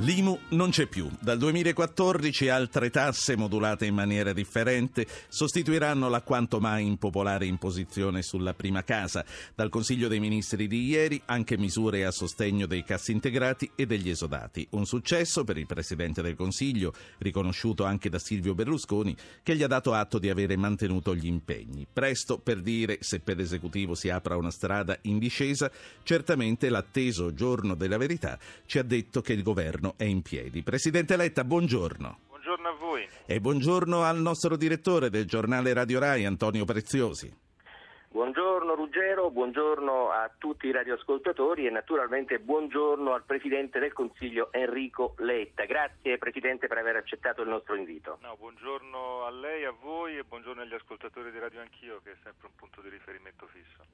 L'IMU non c'è più. Dal 2014 altre tasse modulate in maniera differente sostituiranno la quanto mai impopolare imposizione sulla prima casa. Dal Consiglio dei Ministri di ieri anche misure a sostegno dei cassi integrati e degli esodati. Un successo per il Presidente del Consiglio, riconosciuto anche da Silvio Berlusconi, che gli ha dato atto di avere mantenuto gli impegni. Presto per dire se per l'esecutivo si apra una strada in discesa, certamente l'atteso giorno della verità ci ha detto che il governo governo è in piedi. Presidente Letta, buongiorno. Buongiorno a voi. E buongiorno al nostro direttore del giornale Radio Rai, Antonio Preziosi. Buongiorno Ruggero, buongiorno a tutti i radioascoltatori e naturalmente buongiorno al Presidente del Consiglio Enrico Letta. Grazie Presidente per aver accettato il nostro invito. No, buongiorno a lei, a voi e buongiorno agli ascoltatori di Radio Anch'io che è sempre un punto di riferimento fisso.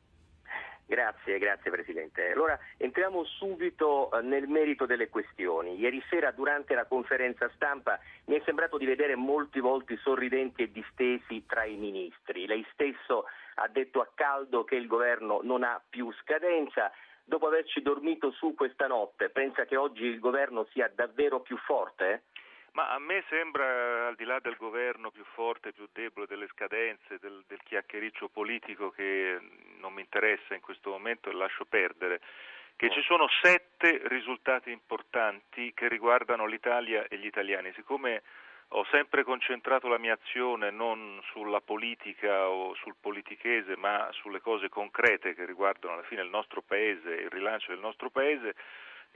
Grazie, grazie Presidente. Allora entriamo subito eh, nel merito delle questioni. Ieri sera durante la conferenza stampa mi è sembrato di vedere molti volti sorridenti e distesi tra i ministri. Lei stesso ha detto a caldo che il governo non ha più scadenza. Dopo averci dormito su questa notte, pensa che oggi il governo sia davvero più forte? Ma a me sembra, al di là del governo più forte, più debole, delle scadenze, del, del chiacchiericcio politico che non mi interessa in questo momento e lascio perdere, che ci sono sette risultati importanti che riguardano l'Italia e gli italiani. Siccome ho sempre concentrato la mia azione non sulla politica o sul politichese, ma sulle cose concrete che riguardano alla fine il nostro paese, il rilancio del nostro paese,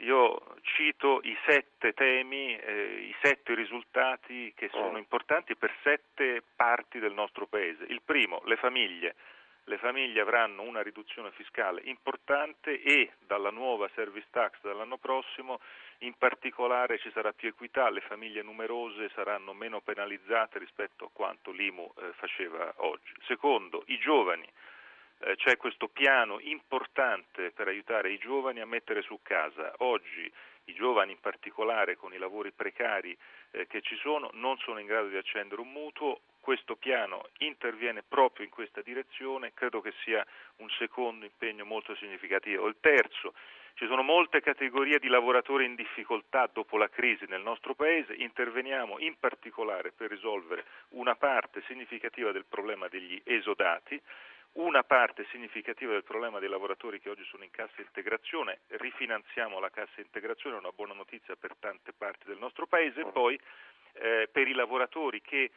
io cito i sette temi, eh, i sette risultati che sono oh. importanti per sette parti del nostro Paese. Il primo, le famiglie. Le famiglie avranno una riduzione fiscale importante e dalla nuova service tax dall'anno prossimo in particolare ci sarà più equità, le famiglie numerose saranno meno penalizzate rispetto a quanto l'IMU eh, faceva oggi. Secondo, i giovani eh, c'è questo piano importante per aiutare i giovani a mettere su casa. Oggi i giovani in particolare con i lavori precari eh, che ci sono non sono in grado di accendere un mutuo, questo piano interviene proprio in questa direzione, credo che sia un secondo impegno molto significativo. Il terzo, ci sono molte categorie di lavoratori in difficoltà dopo la crisi nel nostro Paese, interveniamo in particolare per risolvere una parte significativa del problema degli esodati una parte significativa del problema dei lavoratori che oggi sono in cassa integrazione, rifinanziamo la cassa integrazione, è una buona notizia per tante parti del nostro Paese, e poi eh, per i lavoratori che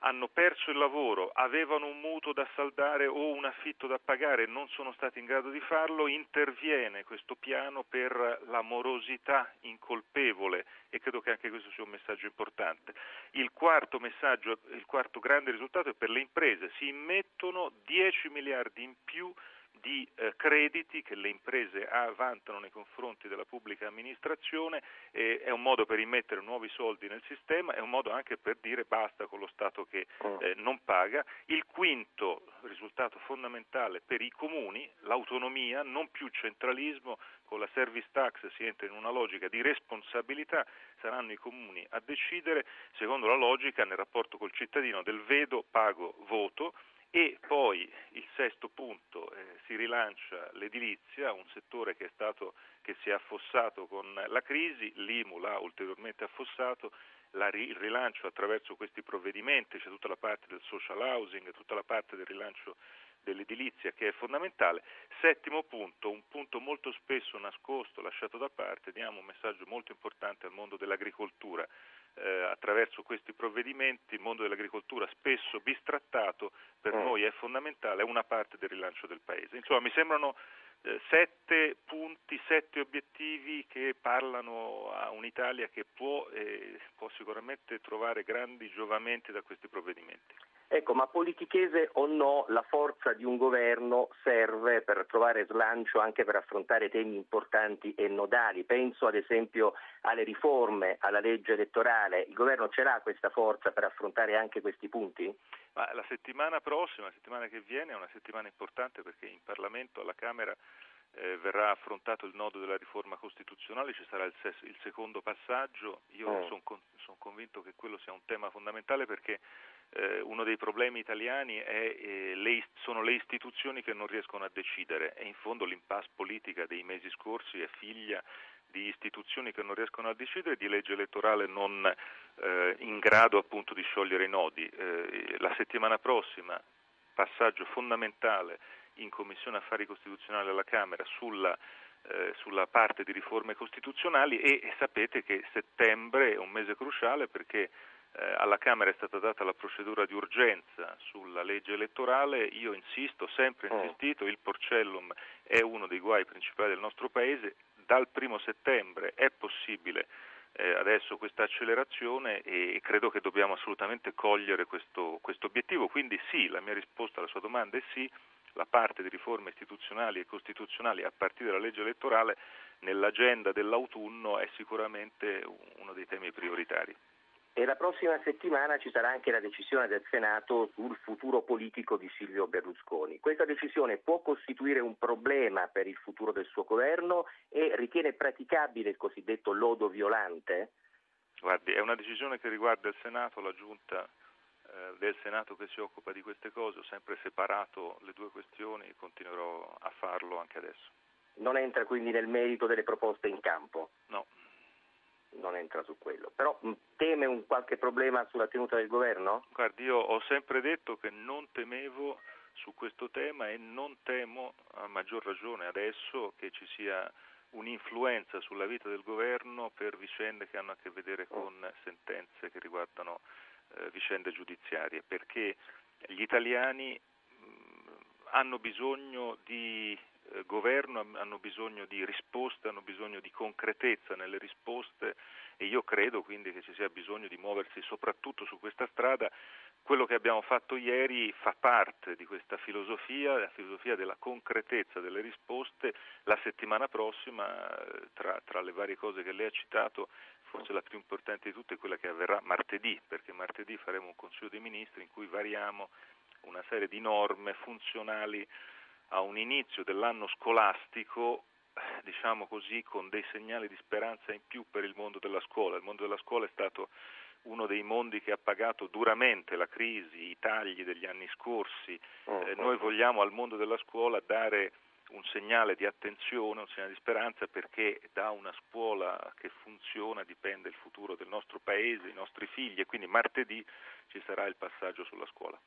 hanno perso il lavoro, avevano un mutuo da saldare o un affitto da pagare e non sono stati in grado di farlo, interviene questo piano per la morosità incolpevole e credo che anche questo sia un messaggio importante. Il quarto messaggio, il quarto grande risultato è per le imprese, si immettono 10 miliardi in più di eh, crediti che le imprese vantano nei confronti della pubblica amministrazione, eh, è un modo per immettere nuovi soldi nel sistema, è un modo anche per dire basta con lo Stato che mm. eh, non paga. Il quinto risultato fondamentale per i comuni, l'autonomia, non più centralismo, con la service tax si entra in una logica di responsabilità, saranno i comuni a decidere secondo la logica nel rapporto col cittadino del vedo, pago, voto e poi il sesto punto, eh, si rilancia l'edilizia, un settore che, stato, che, si è affossato con la crisi, l'IMU l'ha ulteriormente affossato, la, il rilancio attraverso questi provvedimenti, c'è tutta la parte del social housing, tutta la parte del rilancio dell'edilizia che è fondamentale. Settimo punto, un punto molto spesso nascosto, lasciato da parte, diamo un messaggio molto importante al mondo dell'agricoltura eh, attraverso questi provvedimenti il mondo dell'agricoltura spesso bistrattato per mm. noi è fondamentale, è una parte del rilancio del Paese. Insomma, mi sembrano eh, sette punti, sette obiettivi che parlano a un'Italia che può, eh, può sicuramente trovare grandi giovamenti da questi provvedimenti. Ecco, ma politichese o no, la forza di un governo serve per trovare slancio anche per affrontare temi importanti e nodali. Penso ad esempio alle riforme, alla legge elettorale. Il governo ce l'ha questa forza per affrontare anche questi punti? Ma la settimana prossima, la settimana che viene, è una settimana importante perché in Parlamento, alla Camera, eh, verrà affrontato il nodo della riforma costituzionale, ci sarà il, ses- il secondo passaggio. Io mm. sono con- son convinto che quello sia un tema fondamentale perché uno dei problemi italiani è, eh, le, sono le istituzioni che non riescono a decidere e in fondo l'impasse politica dei mesi scorsi è figlia di istituzioni che non riescono a decidere di legge elettorale non eh, in grado appunto di sciogliere i nodi. Eh, la settimana prossima, passaggio fondamentale in Commissione Affari Costituzionali alla Camera sulla, eh, sulla parte di riforme costituzionali e sapete che settembre è un mese cruciale perché eh, alla Camera è stata data la procedura di urgenza sulla legge elettorale, io insisto, sempre mm. insistito, il Porcellum è uno dei guai principali del nostro Paese, dal primo settembre è possibile eh, adesso questa accelerazione e credo che dobbiamo assolutamente cogliere questo, questo obiettivo, quindi sì, la mia risposta alla sua domanda è sì, la parte di riforme istituzionali e costituzionali a partire dalla legge elettorale nell'agenda dell'autunno è sicuramente uno dei temi prioritari. E la prossima settimana ci sarà anche la decisione del Senato sul futuro politico di Silvio Berlusconi. Questa decisione può costituire un problema per il futuro del suo governo e ritiene praticabile il cosiddetto lodo violante? Guardi, è una decisione che riguarda il Senato, la Giunta eh, del Senato che si occupa di queste cose, ho sempre separato le due questioni e continuerò a farlo anche adesso. Non entra quindi nel merito delle proposte in campo? No non entra su quello. Però mm, teme un qualche problema sulla tenuta del governo? Guardi, io ho sempre detto che non temevo su questo tema e non temo a maggior ragione adesso che ci sia un'influenza sulla vita del governo per vicende che hanno a che vedere con sentenze che riguardano eh, vicende giudiziarie, perché gli italiani mh, mm, hanno bisogno di governo hanno bisogno di risposte, hanno bisogno di concretezza nelle risposte e io credo quindi che ci sia bisogno di muoversi soprattutto su questa strada. Quello che abbiamo fatto ieri fa parte di questa filosofia, la filosofia della concretezza delle risposte. La settimana prossima, eh, tra, tra le varie cose che lei ha citato, forse la più importante di tutte è quella che avverrà martedì, perché martedì faremo un Consiglio dei Ministri in cui variamo una serie di norme funzionali a un inizio dell'anno scolastico diciamo così, con dei segnali di speranza in più per il mondo della scuola. Il mondo della scuola è stato uno dei mondi che ha pagato duramente la crisi, i tagli degli anni scorsi. Oh, eh, noi vogliamo al mondo della scuola dare un segnale di attenzione, un segnale di speranza perché da una scuola che funziona dipende il futuro del nostro paese, i nostri figli e quindi martedì ci sarà il passaggio sulla scuola.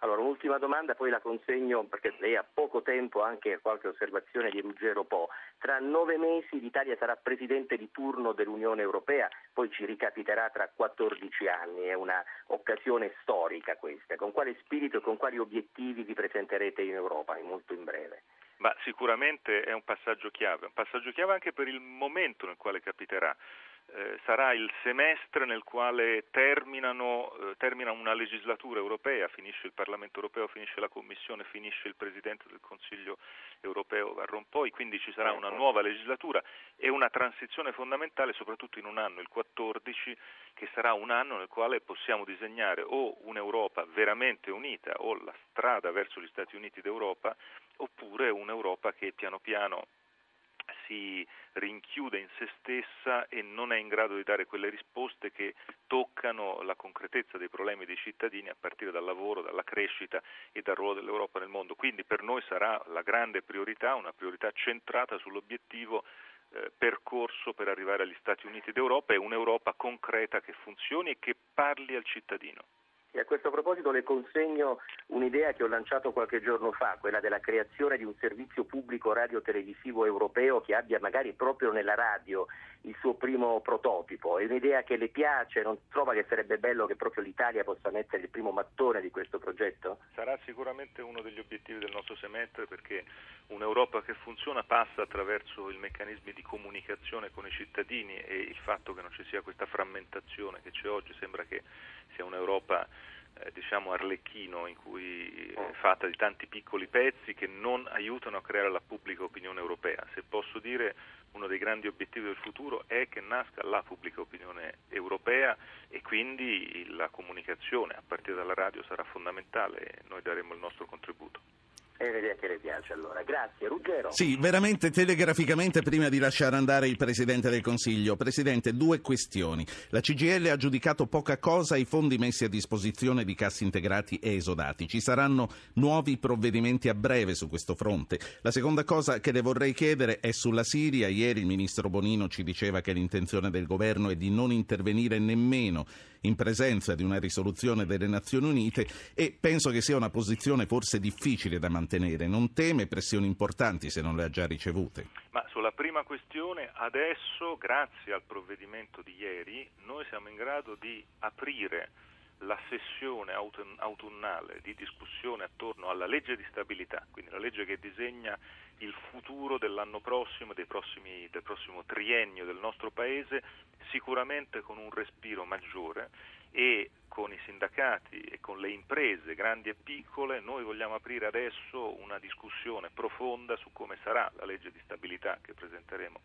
Allora, un'ultima domanda, poi la consegno perché lei ha poco tempo anche a qualche osservazione di Ruggero Po. Tra nove mesi l'Italia sarà presidente di turno dell'Unione Europea, poi ci ricapiterà tra 14 anni, è un'occasione storica questa. Con quale spirito e con quali obiettivi vi presenterete in Europa, molto in breve? Ma sicuramente è un passaggio chiave, un passaggio chiave anche per il momento nel quale capiterà eh, sarà il semestre nel quale terminano, eh, termina una legislatura europea, finisce il Parlamento europeo, finisce la Commissione, finisce il Presidente del Consiglio europeo Van Rompuy, quindi ci sarà una nuova legislatura e una transizione fondamentale soprattutto in un anno, il 14, che sarà un anno nel quale possiamo disegnare o un'Europa veramente unita o la strada verso gli Stati Uniti d'Europa oppure un'Europa che piano piano si rinchiude in se stessa e non è in grado di dare quelle risposte che toccano la concretezza dei problemi dei cittadini a partire dal lavoro, dalla crescita e dal ruolo dell'Europa nel mondo. Quindi per noi sarà la grande priorità, una priorità centrata sull'obiettivo eh, percorso per arrivare agli Stati Uniti d'Europa e un'Europa concreta che funzioni e che parli al cittadino. E a questo proposito le consegno un'idea che ho lanciato qualche giorno fa, quella della creazione di un servizio pubblico radiotelevisivo europeo che abbia magari proprio nella radio il suo primo prototipo. È un'idea che le piace, non trova che sarebbe bello che proprio l'Italia possa mettere il primo mattone di questo progetto? Sarà sicuramente uno degli obiettivi del nostro semestre perché un'Europa che funziona passa attraverso i meccanismi di comunicazione con i cittadini e il fatto che non ci sia questa frammentazione che c'è oggi sembra che sia un'Europa eh, diciamo arlecchino in cui è fatta di tanti piccoli pezzi che non aiutano a creare la pubblica opinione europea. Se posso dire uno dei grandi obiettivi del futuro è che nasca la pubblica opinione europea e quindi la comunicazione a partire dalla radio sarà fondamentale e noi daremo il nostro contributo. Un'idea che le piace allora. Grazie. Ruggero. Sì, veramente telegraficamente prima di lasciare andare il Presidente del Consiglio. Presidente, due questioni. La CGL ha giudicato poca cosa i fondi messi a disposizione di cassi integrati e esodati. Ci saranno nuovi provvedimenti a breve su questo fronte. La seconda cosa che le vorrei chiedere è sulla Siria. Ieri il Ministro Bonino ci diceva che l'intenzione del Governo è di non intervenire nemmeno in presenza di una risoluzione delle Nazioni Unite e penso che sia una posizione forse difficile da mantenere. Non teme pressioni importanti se non le ha già ricevute? Ma sulla prima questione, adesso, grazie al provvedimento di ieri, noi siamo in grado di aprire la sessione autunnale di discussione attorno alla legge di stabilità, quindi la legge che disegna il futuro dell'anno prossimo, prossimi, del prossimo triennio del nostro Paese, sicuramente con un respiro maggiore e con i sindacati e con le imprese grandi e piccole noi vogliamo aprire adesso una discussione profonda su come sarà la legge di stabilità che presenteremo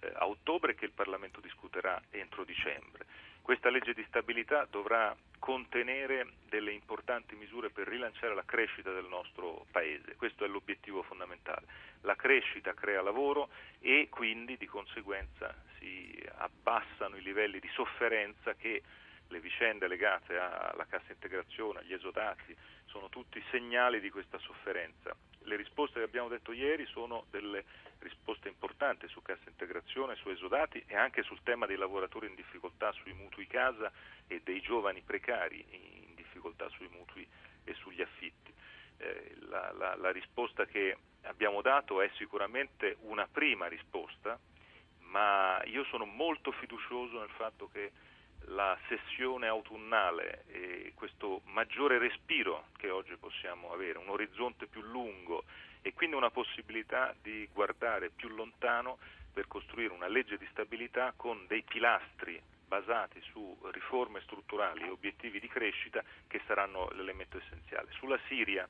eh, a ottobre e che il Parlamento discuterà entro dicembre. Questa legge di stabilità dovrà contenere delle importanti misure per rilanciare la crescita del nostro Paese. Questo è l'obiettivo fondamentale. La crescita crea lavoro e quindi di conseguenza si abbassano i livelli di sofferenza che le vicende legate alla cassa integrazione, agli esodati, sono tutti segnali di questa sofferenza. Le risposte che abbiamo detto ieri sono delle risposte importanti su cassa integrazione, su esodati e anche sul tema dei lavoratori in difficoltà sui mutui casa e dei giovani precari in difficoltà sui mutui e sugli affitti. Eh, la, la, la risposta che abbiamo dato è sicuramente una prima risposta, ma io sono molto fiducioso nel fatto che la sessione autunnale e questo maggiore respiro che oggi possiamo avere, un orizzonte più lungo e quindi una possibilità di guardare più lontano per costruire una legge di stabilità con dei pilastri basati su riforme strutturali e obiettivi di crescita che saranno l'elemento essenziale. Sulla Siria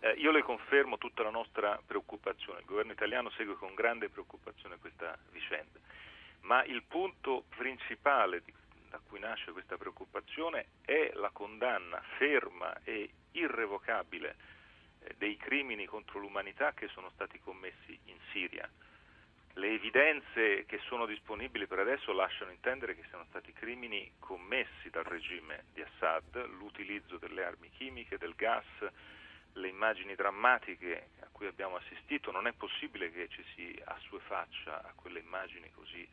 eh, io le confermo tutta la nostra preoccupazione, il governo italiano segue con grande preoccupazione questa vicenda ma il punto principale da cui nasce questa preoccupazione è la condanna ferma e irrevocabile eh, dei crimini contro l'umanità che sono stati commessi in Siria. Le evidenze che sono disponibili per adesso lasciano intendere che siano stati crimini commessi dal regime di Assad, l'utilizzo delle armi chimiche, del gas, le immagini drammatiche a cui abbiamo assistito, non è possibile che ci si assuefaccia a quelle immagini così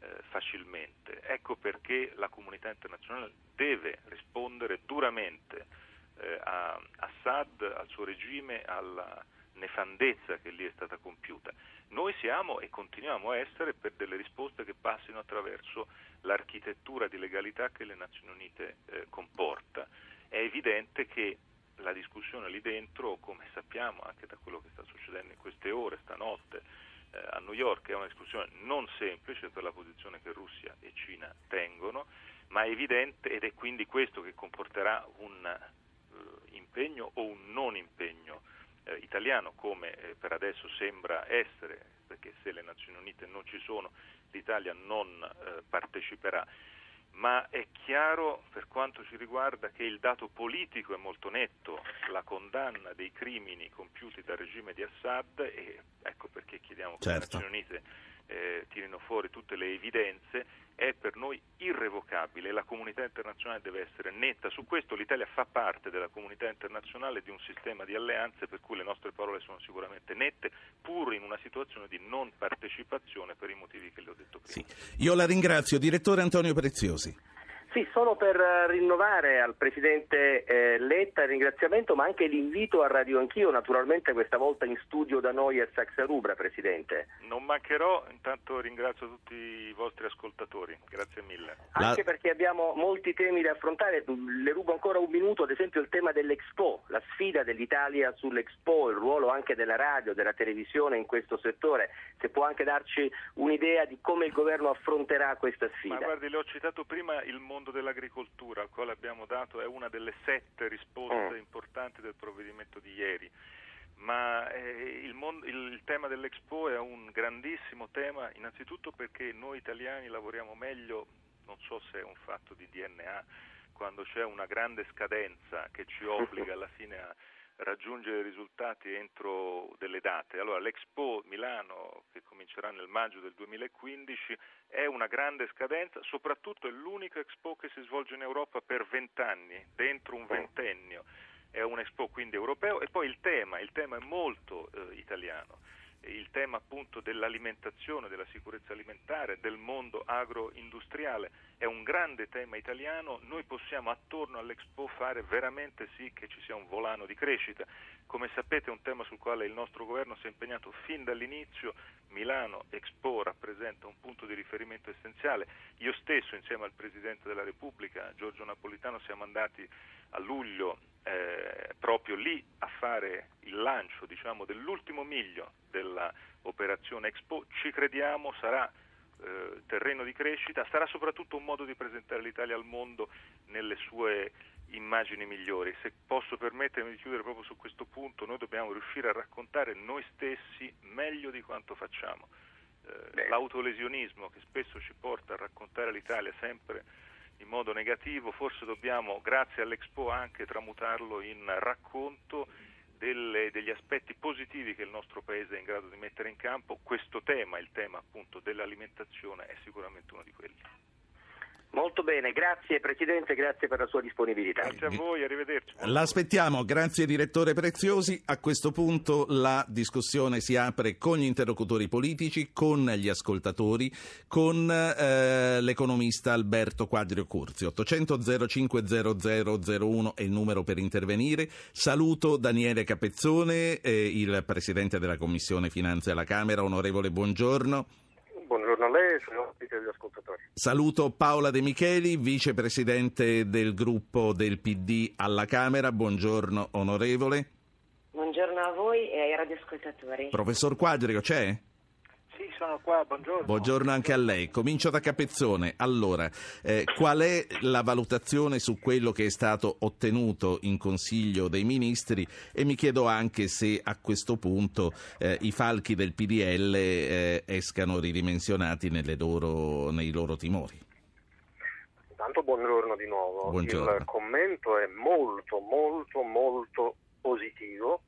eh, facilmente. Ecco perché la comunità internazionale deve rispondere duramente eh, a Assad, al suo regime, alla nefandezza che lì è stata compiuta. Noi siamo e continuiamo a essere per delle risposte che passino attraverso l'architettura di legalità che le Nazioni Unite eh, comporta. È evidente che la discussione lì dentro, come sappiamo anche da quello che sta succedendo in queste ore, stanotte, a New York è una discussione non semplice per la posizione che Russia e Cina tengono, ma è evidente ed è quindi questo che comporterà un uh, impegno o un non impegno eh, italiano, come eh, per adesso sembra essere, perché se le Nazioni Unite non ci sono l'Italia non eh, parteciperà ma è chiaro per quanto ci riguarda che il dato politico è molto netto, la condanna dei crimini compiuti dal regime di Assad e ecco perché chiediamo che certo. le Nazioni Unite eh, tirino fuori tutte le evidenze, è per noi irrevocabile. La comunità internazionale deve essere netta su questo. L'Italia fa parte della comunità internazionale di un sistema di alleanze per cui le nostre parole sono sicuramente nette, pur in una situazione di non partecipazione per i motivi che le ho detto prima. Sì. Io la ringrazio, direttore Antonio Preziosi. Sì, solo per eh, rinnovare al Presidente eh, Letta il ringraziamento, ma anche l'invito a Radio Anch'io, naturalmente questa volta in studio da noi a Saxa Rubra, Presidente. Non mancherò, intanto ringrazio tutti i vostri ascoltatori, grazie mille. Anche La... perché abbiamo molti temi da affrontare, le rubo ancora un minuto, ad esempio il tema dell'Expo, la sfida dell'Italia sull'Expo, il ruolo anche della radio, della televisione in questo settore, se può anche darci un'idea di come il governo affronterà questa sfida. Ma guardi, le ho citato prima il mondo mondo dell'agricoltura al quale abbiamo dato è una delle sette risposte mm. importanti del provvedimento di ieri ma eh, il, mondo, il, il, tema dell'Expo è un grandissimo tema innanzitutto perché noi italiani lavoriamo meglio, non so se è un fatto di DNA, quando c'è una grande scadenza che ci obbliga alla fine a raggiungere risultati entro delle date. Allora l'Expo Milano, che comincerà nel maggio del 2015, è una grande scadenza, soprattutto è l'unica Expo che si svolge in Europa per vent'anni, dentro un ventennio. È un Expo quindi europeo e poi il tema, il tema è molto eh, italiano, il tema appunto dell'alimentazione, della sicurezza alimentare, del mondo agroindustriale è un grande tema italiano, noi possiamo attorno all'Expo fare veramente sì che ci sia un volano di crescita. Come sapete è un tema sul quale il nostro governo si è impegnato fin dall'inizio, Milano Expo rappresenta un punto di riferimento essenziale. Io stesso insieme al Presidente della Repubblica, Giorgio Napolitano, siamo andati a luglio eh, proprio lì a fare il lancio diciamo, dell'ultimo miglio dell'operazione Expo, ci crediamo sarà eh, terreno di crescita, sarà soprattutto un modo di presentare l'Italia al mondo nelle sue immagini migliori. Se posso permettermi di chiudere proprio su questo punto, noi dobbiamo riuscire a raccontare noi stessi meglio di quanto facciamo. Eh, l'autolesionismo che spesso ci porta a raccontare l'Italia sempre in modo negativo, forse dobbiamo, grazie all'Expo, anche tramutarlo in racconto delle, degli aspetti positivi che il nostro Paese è in grado di mettere in campo. Questo tema, il tema appunto dell'alimentazione, è sicuramente uno di quelli. Molto bene, grazie Presidente, grazie per la sua disponibilità. Grazie a voi, arrivederci. L'aspettiamo, grazie direttore Preziosi. A questo punto la discussione si apre con gli interlocutori politici, con gli ascoltatori, con eh, l'economista Alberto Quadrio Curzi. 800 05 0001 è il numero per intervenire. Saluto Daniele Capezzone, eh, il Presidente della Commissione Finanze alla Camera. Onorevole, buongiorno. Lei e ospiti e ascoltatori. Saluto Paola De Micheli, vicepresidente del gruppo del PD alla Camera. Buongiorno onorevole. Buongiorno a voi e ai radioascoltatori. Professor Quadrico c'è? Sono qua, buongiorno. Buongiorno anche a lei. Comincio da Capezzone. Allora, eh, qual è la valutazione su quello che è stato ottenuto in Consiglio dei Ministri e mi chiedo anche se a questo punto eh, i falchi del PDL eh, escano ridimensionati loro, nei loro timori. Intanto buongiorno di nuovo. Buongiorno. Il commento è molto, molto, molto positivo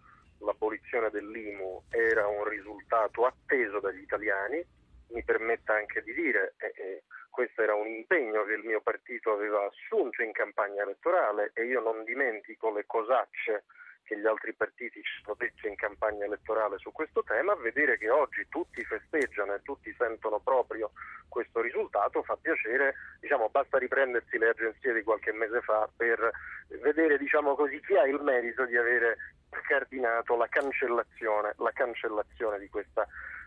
l'abolizione dell'IMU era un risultato atteso dagli italiani, mi permetta anche di dire, eh, eh, questo era un impegno che il mio partito aveva assunto in campagna elettorale e io non dimentico le cosacce che gli altri partiti ci hanno detto in campagna elettorale su questo tema, vedere che oggi tutti festeggiano e tutti sentono proprio questo risultato fa piacere, diciamo, basta riprendersi le agenzie di qualche mese fa per vedere diciamo così, chi ha il merito di avere scardinato la cancellazione, la cancellazione di questa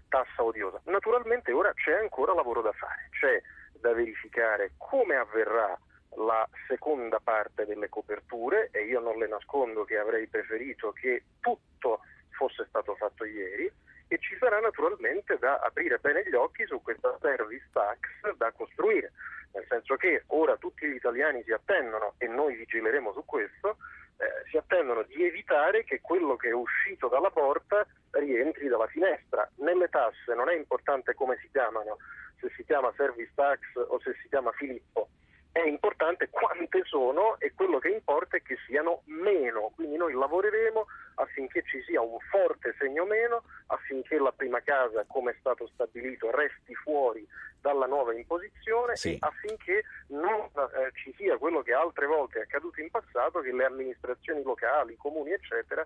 tassa odiosa. Naturalmente ora c'è ancora lavoro da fare, c'è da verificare come avverrà la seconda parte delle coperture e io non le nascondo che avrei preferito che tutto fosse stato fatto ieri e ci sarà naturalmente da aprire bene gli occhi su questa service tax da costruire, nel senso che ora tutti gli italiani si attendono e noi vigileremo su questo eh, si attendono di evitare che quello che è uscito dalla porta rientri dalla finestra. Nelle tasse non è importante come si chiamano, se si chiama service tax o se si chiama Filippo, è importante quante sono e quello che importa è che siano meno, quindi noi lavoreremo affinché ci sia un forte segno meno, affinché la prima casa, come è stato stabilito, resti fuori dalla nuova imposizione sì. affinché non eh, ci sia quello che altre volte è accaduto in passato, che le amministrazioni locali, i comuni eccetera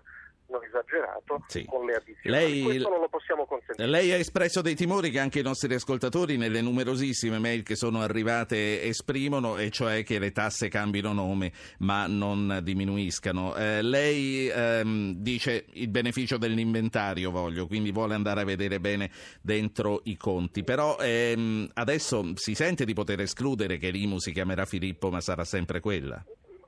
hanno esagerato sì. con le addizioni. Lei, Questo non lo possiamo consentire. Lei ha espresso dei timori che anche i nostri ascoltatori nelle numerosissime mail che sono arrivate esprimono, e cioè che le tasse cambino nome ma non diminuiscano. Eh, lei ehm, dice il beneficio dell'inventario voglio, quindi vuole andare a vedere bene dentro i conti, però ehm, adesso si sente di poter escludere che l'IMU si chiamerà Filippo ma sarà sempre quella?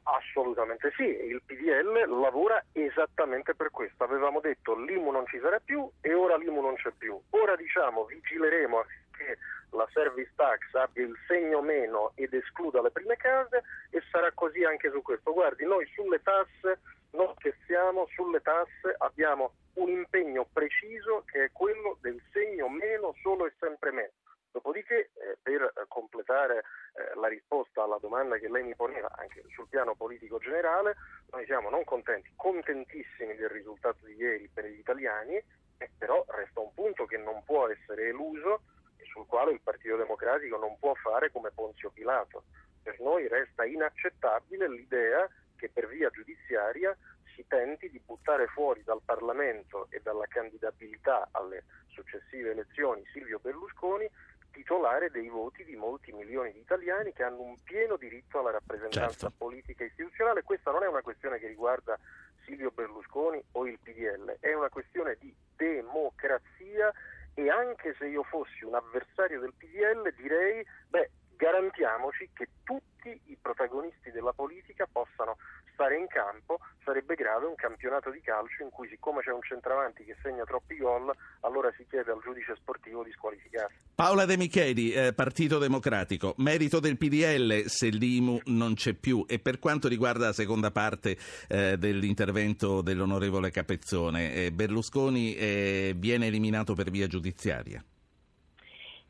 Assolutamente sì, il PDL lavora esattamente per questo. Avevamo detto l'IMU non ci sarà più e ora l'IMU non c'è più. Ora diciamo vigileremo affinché la service tax abbia il segno meno ed escluda le prime case e sarà così anche su questo. Guardi, noi sulle tasse non scherziamo, sulle tasse abbiamo un impegno preciso che è quello del segno meno solo e sempre meno. Dopodiché, eh, per completare eh, la risposta alla domanda che lei mi poneva anche sul piano politico generale, noi siamo non contenti, contentissimi del risultato di ieri per gli italiani, eh, però resta un punto che non può essere eluso e sul quale il Partito Democratico non può fare come Ponzio Pilato. Per noi resta inaccettabile l'idea che per via giudiziaria si tenti di buttare fuori dal Parlamento e dalla candidabilità alle successive elezioni Silvio Berlusconi titolare dei voti di molti milioni di italiani che hanno un pieno diritto alla rappresentanza certo. politica e istituzionale. Questa non è una questione che riguarda Silvio Berlusconi o il PDL, è una questione di democrazia e anche se io fossi un avversario del PDL direi, beh, garantiamoci che tutti i protagonisti della politica possano stare in campo, sarebbe grave un campionato di calcio in cui siccome c'è un centravanti che segna troppi gol, allora si chiede al giudice sportivo di squalificarsi. Paola De Micheli, eh, Partito Democratico, merito del PDL se l'IMU non c'è più e per quanto riguarda la seconda parte eh, dell'intervento dell'onorevole Capezzone, eh, Berlusconi eh, viene eliminato per via giudiziaria?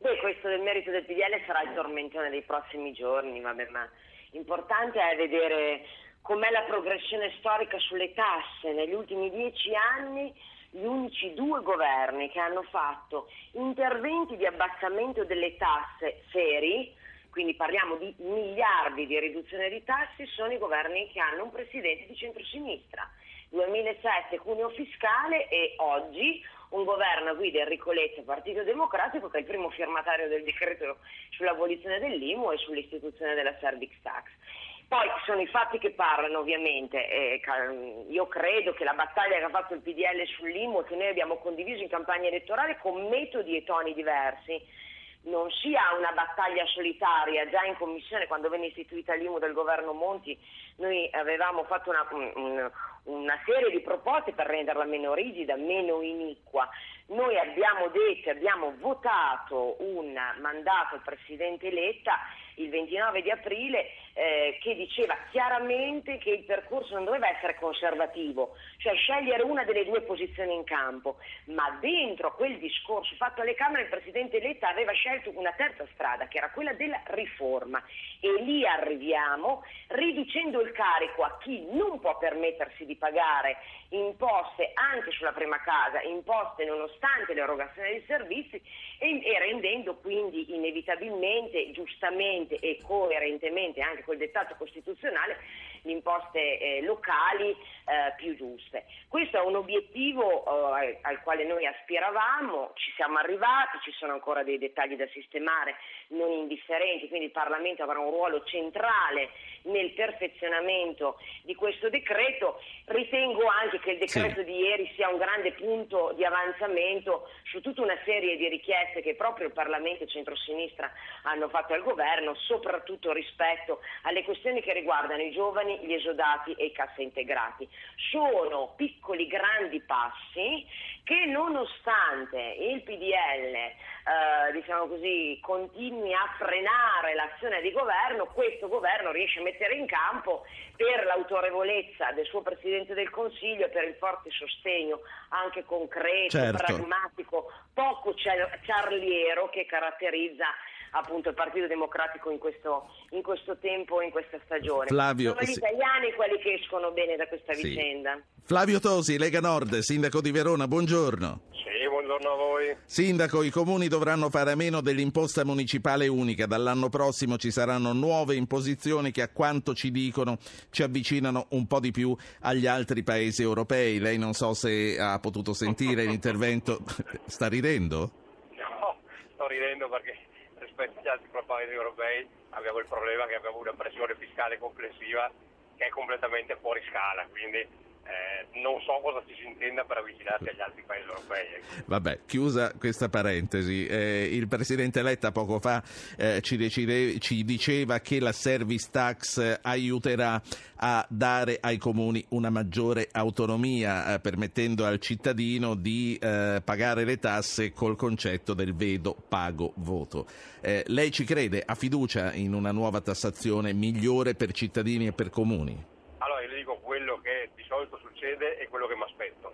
Beh, questo del merito del PDL sarà il tormentone dei prossimi giorni, vabbè, ma l'importante è vedere com'è la progressione storica sulle tasse. Negli ultimi dieci anni gli unici due governi che hanno fatto interventi di abbassamento delle tasse seri, quindi parliamo di miliardi di riduzione di tasse, sono i governi che hanno un presidente di centrosinistra. 2007 cuneo fiscale e oggi un governo a guida Enrico Letta, Partito Democratico, che è il primo firmatario del decreto sull'abolizione dell'IMU e sull'istituzione della Servix Tax. Poi sono i fatti che parlano ovviamente, eh, io credo che la battaglia che ha fatto il PDL sull'IMU e che noi abbiamo condiviso in campagna elettorale con metodi e toni diversi non sia una battaglia solitaria, già in commissione quando venne istituita l'IMU del governo Monti noi avevamo fatto una, una, serie di proposte per renderla meno rigida, meno iniqua, noi abbiamo detto, abbiamo votato un mandato al Presidente Letta il 29 di aprile eh, che diceva chiaramente che il percorso non doveva essere conservativo, cioè scegliere una delle due posizioni in campo, ma dentro quel discorso fatto alle Camere il Presidente Letta aveva scelto una terza strada che era quella della riforma. E lì arriviamo riducendo il carico a chi non può permettersi di pagare imposte anche sulla prima casa, imposte nonostante l'erogazione dei servizi e, e rendendo quindi inevitabilmente, giustamente e coerentemente anche col dettato costituzionale le imposte eh, locali eh, più giuste. Questo è un obiettivo eh, al quale noi aspiravamo, ci siamo arrivati, ci sono ancora dei dettagli da sistemare non indifferenti, quindi il Parlamento avrà un ruolo centrale nel perfezionamento di questo decreto. Ritengo anche che il decreto sì. di ieri sia un grande punto di avanzamento su tutta una serie di richieste che proprio il Parlamento e centrosinistra hanno fatto al governo, soprattutto rispetto alle questioni che riguardano i giovani, gli esodati e i cassaintegrati. Sono piccoli grandi passi che nonostante il PDL eh, diciamo così, continui a frenare l'azione di governo, questo governo riesce a mettere in campo per l'autorevolezza del suo Presidente del Consiglio e per il forte sostegno anche concreto, certo. pragmatico, poco ciarliero che caratterizza appunto il Partito Democratico in questo, in questo tempo, in questa stagione. Flavio, Sono gli sì. italiani quelli che escono bene da questa sì. vicenda. Flavio Tosi, Lega Nord, sindaco di Verona, buongiorno. Sì, buongiorno a voi. Sindaco, i comuni dovranno fare a meno dell'imposta municipale unica. Dall'anno prossimo ci saranno nuove imposizioni che a quanto ci dicono ci avvicinano un po' di più agli altri paesi europei. Lei non so se ha potuto sentire l'intervento. Sta ridendo? No, sto ridendo perché rispetto agli altri paesi europei abbiamo il problema che abbiamo una pressione fiscale complessiva che è completamente fuori scala, quindi eh, non so cosa ci si intenda per avvicinarsi agli altri paesi europei. ecco. Vabbè, chiusa questa parentesi, eh, il Presidente Letta poco fa eh, ci, decide- ci diceva che la service tax aiuterà a dare ai comuni una maggiore autonomia, eh, permettendo al cittadino di eh, pagare le tasse col concetto del vedo, pago, voto. Lei ci crede? Ha fiducia in una nuova tassazione migliore per cittadini e per comuni? Allora io le dico quello che solito succede e quello che mi aspetto.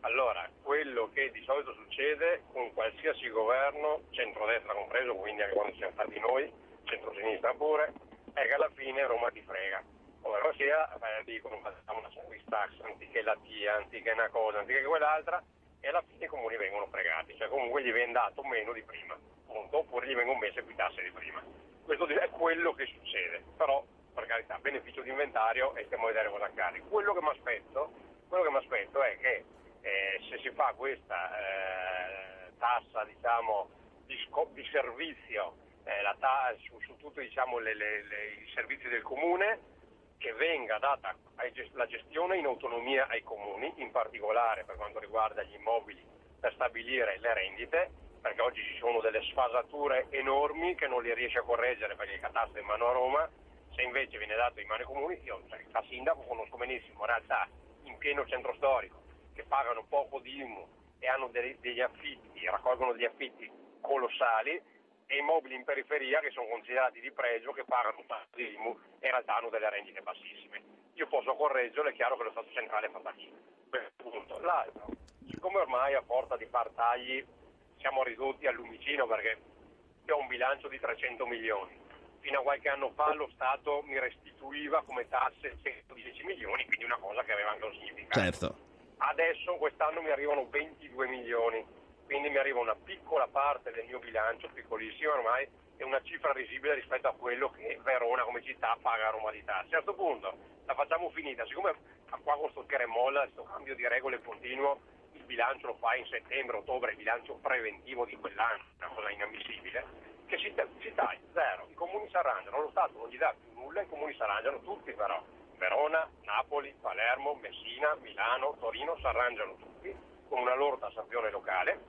Allora, quello che di solito succede con qualsiasi governo, centrodestra compreso, quindi anche quando siamo stati noi, centrosinistra pure, è che alla fine Roma ti frega. Ovvero sia, dicono facciamo una service tax anziché la TIA, anziché una cosa, anziché quell'altra, e alla fine i comuni vengono fregati, cioè comunque gli viene dato meno di prima, punto, oppure gli vengono messe più tasse di prima. Questo è quello che succede, però per carità, beneficio di inventario e stiamo a vedere cosa accade. Quello che mi aspetto, è che eh, se si fa questa eh, tassa diciamo, di, sco- di servizio eh, ta- su, su tutti diciamo, le- le- le- i servizi del comune, che venga data ai ges- la gestione in autonomia ai comuni, in particolare per quanto riguarda gli immobili per stabilire le rendite, perché oggi ci sono delle sfasature enormi che non li riesce a correggere perché il catasto è in mano a Roma, se invece viene dato in mano ai comuni, io cioè, da sindaco conosco benissimo realtà in pieno centro storico che pagano poco di IMU e hanno dei- degli affitti, raccolgono degli affitti colossali e immobili in periferia che sono considerati di pregio, che pagano tanto di IMU e in realtà hanno delle rendite bassissime. Io posso correggerlo, è chiaro che lo Stato centrale fa fatica. È il punto. L'altro, siccome ormai a forza di far tagli siamo ridotti al lumicino perché ho un bilancio di 300 milioni, fino a qualche anno fa lo Stato mi restituiva come tasse 110 milioni, quindi una cosa che aveva anche un significato. Certo. Adesso quest'anno mi arrivano 22 milioni, quindi mi arriva una piccola parte del mio bilancio, piccolissima ormai, è una cifra risibile rispetto a quello che Verona come città paga a Roma di tasse. A questo punto la facciamo finita, siccome qua con questo tira e molla, questo cambio di regole continuo, il bilancio lo fa in settembre, ottobre, il bilancio preventivo di quell'anno, una cosa inammissibile, che si, si taglia, zero, i comuni si arrangiano, lo Stato non gli dà più nulla, i comuni si arrangiano tutti però. Verona, Napoli, Palermo, Messina, Milano, Torino si arrangiano tutti con una loro tassazione locale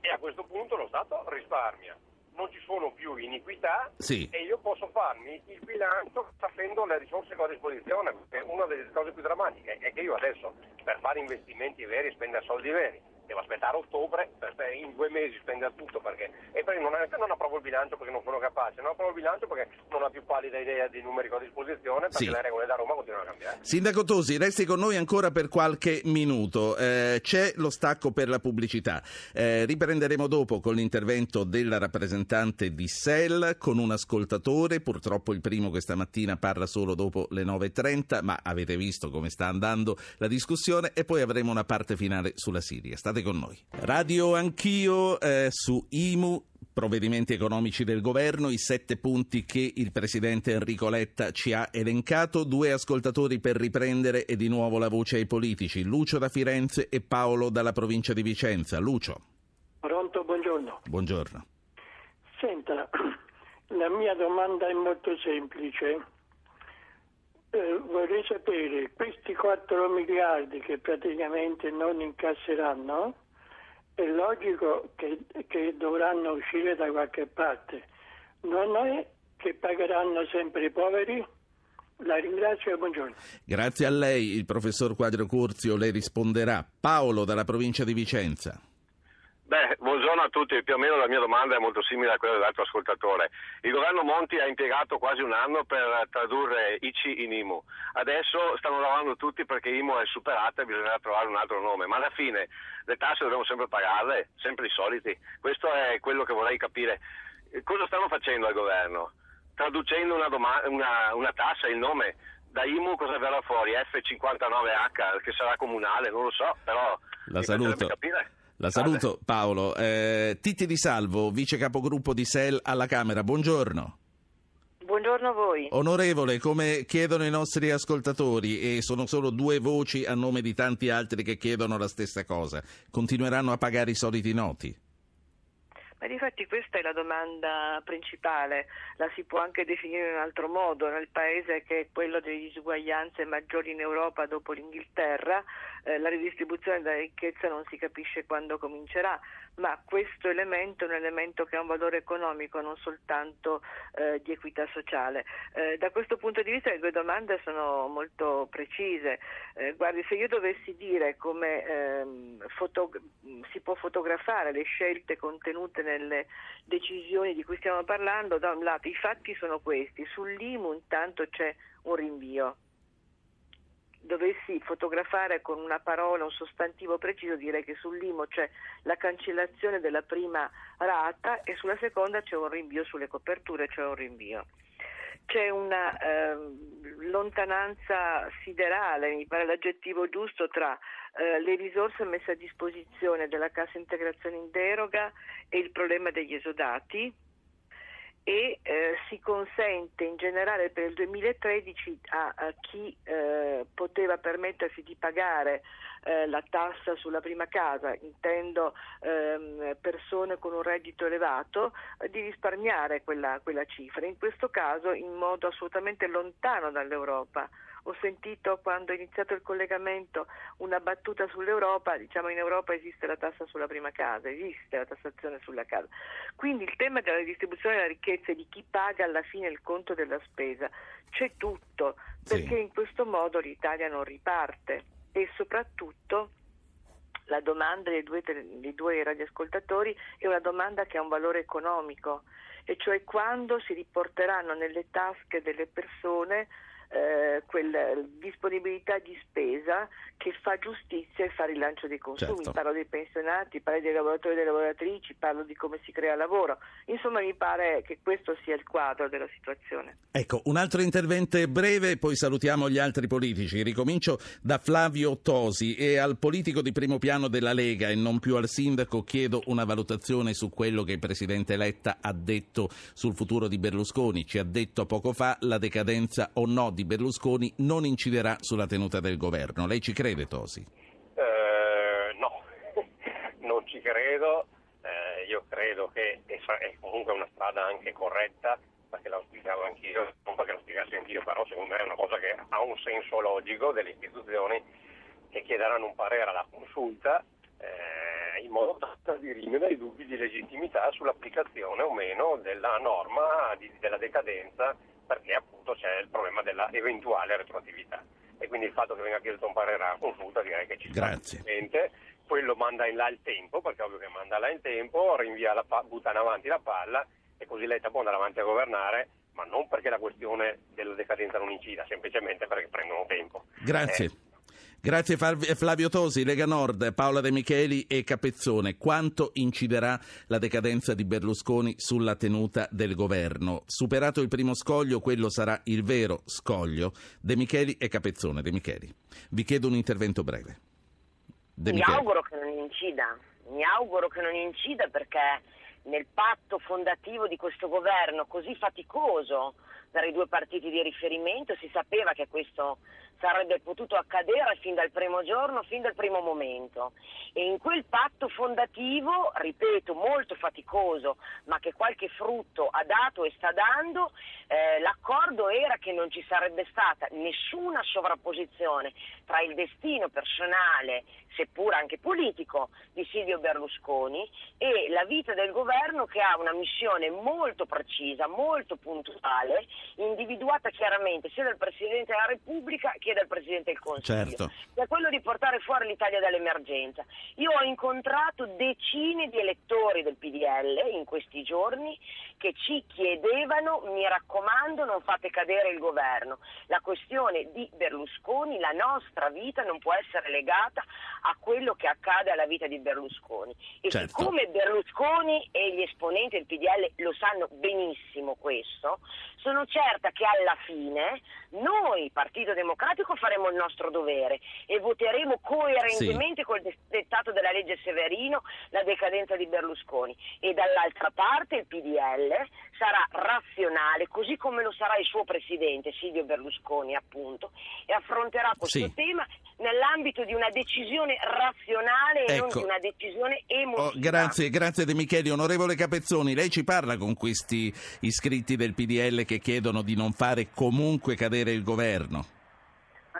e a questo punto lo Stato risparmia. Non ci sono più iniquità Sì. e io posso farmi il bilancio sapendo le risorse che ho a disposizione. Perché una delle cose più drammatiche è che io adesso per fare investimenti veri e spendere soldi veri devo aspettare ottobre, per in due mesi spendere tutto perché e poi non, non approvo il bilancio perché non sono capace, non approvo il bilancio perché non ho più pallida idea dei numeri che ho a disposizione perché Sì. le regole da Roma continuano a cambiare. Sindaco Tosi, resti con noi ancora per qualche minuto. Eh, c'è lo stacco per la pubblicità. Eh, riprenderemo dopo con l'intervento della rappresentante di SEL con un ascoltatore. Purtroppo il primo questa mattina parla solo dopo le 9.30, ma avete visto come sta andando la discussione e poi avremo una parte finale sulla Siria. State con noi. Radio Anch'io eh, su IMU provvedimenti economici del governo, i sette punti che il presidente Enrico Letta ci ha elencato, due ascoltatori per riprendere e di nuovo la voce ai politici, Lucio da Firenze e Paolo dalla provincia di Vicenza. Lucio, Pronto, buongiorno. buongiorno. Senta, la mia domanda è molto semplice. Eh, vorrei sapere, questi 4 miliardi che praticamente non incasseranno, è logico che, che dovranno uscire da qualche parte. Non è che pagheranno sempre i poveri? La ringrazio e buongiorno. Grazie a lei, il professor Quadro Curzio le risponderà. Paolo dalla provincia di Vicenza. Beh, buongiorno a tutti, più o meno la mia domanda è molto simile a quella dell'altro ascoltatore. Il governo Monti ha impiegato quasi un anno per tradurre ICI in IMU. Adesso stanno lavorando tutti perché IMU è superata e bisognerà trovare un altro nome, ma alla fine le tasse dobbiamo sempre pagarle, sempre i soliti. Questo è quello che vorrei capire. Cosa stanno facendo al governo? Traducendo una, doma- una- una tassa, il nome, da IMU cosa verrà fuori? F59H, che sarà comunale, non lo so, però... La saluto. Capire. La saluto Paolo. Eh, Titti Di Salvo, vice capogruppo di SEL alla Camera, buongiorno. Buongiorno a voi. Onorevole, come chiedono i nostri ascoltatori, e sono solo due voci a nome di tanti altri che chiedono la stessa cosa, continueranno a pagare i soliti noti? Ma difatti questa è la domanda principale, la si può anche definire in un altro modo, nel paese che è quello delle disuguaglianze maggiori in Europa dopo l'Inghilterra, eh, la ridistribuzione della ricchezza non si capisce quando comincerà, ma questo elemento è un elemento che ha un valore economico, non soltanto eh, di equità sociale. Eh, da questo punto di vista le due domande sono molto precise. Eh, guardi, se io dovessi dire come ehm, foto- si può fotografare le scelte contenute nelle decisioni di cui stiamo parlando, da un lato i fatti sono questi, sull'IMU intanto c'è un rinvio. Dovessi fotografare con una parola, un sostantivo preciso, direi che sull'IMU c'è la cancellazione della prima rata e sulla seconda c'è un rinvio sulle coperture, cioè un rinvio. C'è una eh, lontananza siderale, mi pare l'aggettivo giusto, tra eh, le risorse messe a disposizione della cassa integrazione in deroga e il problema degli esodati e eh, si consente in generale per il 2013 a, a chi eh, poteva permettersi di pagare eh, la tassa sulla prima casa, intendo ehm, persone con un reddito elevato, eh, di risparmiare quella, quella cifra, in questo caso in modo assolutamente lontano dall'Europa ho sentito quando ho iniziato il collegamento una battuta sull'Europa, diciamo in Europa esiste la tassa sulla prima casa, esiste la tassazione sulla casa. Quindi il tema della redistribuzione della ricchezza e di chi paga alla fine il conto della spesa c'è tutto, perché sì. in questo modo l'Italia non riparte e soprattutto la domanda dei due, dei due radioascoltatori è una domanda che ha un valore economico, e cioè quando si riporteranno nelle tasche delle persone eh, quella disponibilità di spesa che fa giustizia e fa rilancio dei consumi. Certo. Parlo dei pensionati, parlo dei lavoratori e delle lavoratrici, parlo di come si crea lavoro. Insomma, mi pare che questo sia il quadro della situazione. Ecco, un altro intervento breve, poi salutiamo gli altri politici. Ricomincio da Flavio Tosi e al politico di primo piano della Lega e non più al sindaco chiedo una valutazione su quello che il presidente Letta ha detto sul futuro di Berlusconi. Ci ha detto poco fa la decadenza o no di Berlusconi non inciderà sulla tenuta del governo. Lei ci crede, Tosi? Eh, no, non ci credo. Eh, io credo che è, comunque una strada anche corretta, perché l'auspicavo anch'io, non perché l'auspicassi anch'io, però secondo me è una cosa che ha un senso logico delle istituzioni che chiederanno un parere alla consulta eh, in modo da dirimere i dubbi di legittimità sull'applicazione o meno della norma di, della decadenza perché appunto c'è il problema della eventuale retroattività. E quindi il fatto che venga chiesto un parere a consulta direi che ci Grazie. sta quello manda in là il tempo perché è ovvio che manda là il tempo rinvia la pa- butta in avanti la palla e così Letta può andare avanti a governare ma non perché la questione della decadenza non incida semplicemente perché prendono tempo. Grazie. Eh, Grazie Flavio Tosi, Lega Nord, Paola De Micheli e Capezzone. Quanto inciderà la decadenza di Berlusconi sulla tenuta del governo? Superato il primo scoglio, quello sarà il vero scoglio. De Micheli e Capezzone. De Micheli, vi chiedo un intervento breve. De Mi auguro che non incida, mi auguro che non incida perché nel patto fondativo di questo governo così faticoso tra i due partiti di riferimento si sapeva che questo sarebbe potuto accadere fin dal primo giorno, fin dal primo momento. E in quel patto fondativo, ripeto, molto faticoso, ma che qualche frutto ha dato e sta dando, eh, l'accordo era che non ci sarebbe stata nessuna sovrapposizione tra il destino personale, seppur anche politico, di Silvio Berlusconi e la vita del governo che ha una missione molto precisa, molto puntuale, individuata chiaramente sia dal Presidente della Repubblica che dal Presidente del Consiglio, certo. che è quello di portare fuori l'Italia dall'emergenza. Io ho incontrato decine di elettori del PDL in questi giorni che ci chiedevano, mi raccomando, non fate cadere il governo. La questione di Berlusconi, la nostra vita non può essere legata a quello che accade alla vita di Berlusconi. E certo. siccome Berlusconi e gli esponenti del PDL lo sanno benissimo questo, sono certa che alla fine noi, Partito Democratico, faremo il nostro dovere e voteremo coerentemente sì. col dettato della legge Severino la decadenza di Berlusconi e dall'altra parte il PDL sarà razionale, così come lo sarà il suo presidente Silvio Berlusconi, appunto, e affronterà questo sì. tema nell'ambito di una decisione razionale e ecco. non di una decisione emotiva. Oh, grazie, grazie De Micheli. Onorevole Capezzoni, lei ci parla con questi iscritti del PDL che chiedono di non fare comunque cadere il governo?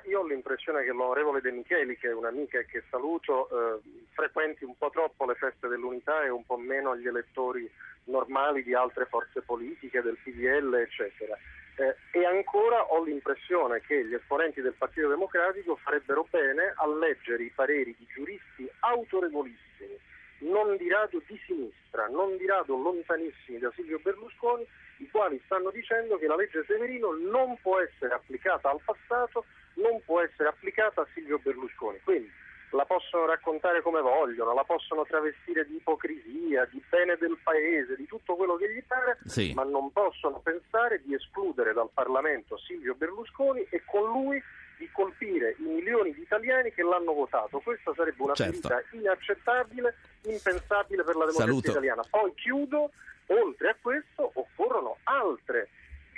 Io ho l'impressione che l'onorevole De Micheli, che è un'amica e che saluto, eh, frequenti un po' troppo le feste dell'unità e un po' meno gli elettori normali di altre forze politiche, del PDL, eccetera. Eh, e ancora ho l'impressione che gli esponenti del Partito Democratico farebbero bene a leggere i pareri di giuristi autorevolissimi, non di rado di sinistra, non di rado lontanissimi da Silvio Berlusconi, i quali stanno dicendo che la legge Severino non può essere applicata al passato, non può essere applicata a Silvio Berlusconi. Quindi la possono raccontare come vogliono, la possono travestire di ipocrisia, di bene del paese, di tutto quello che gli pare, sì. ma non possono pensare di escludere dal Parlamento Silvio Berlusconi e con lui di colpire i milioni di italiani che l'hanno votato. Questa sarebbe una certo. ferita inaccettabile, impensabile per la democrazia Saluto. italiana. Poi chiudo, oltre a questo occorrono altre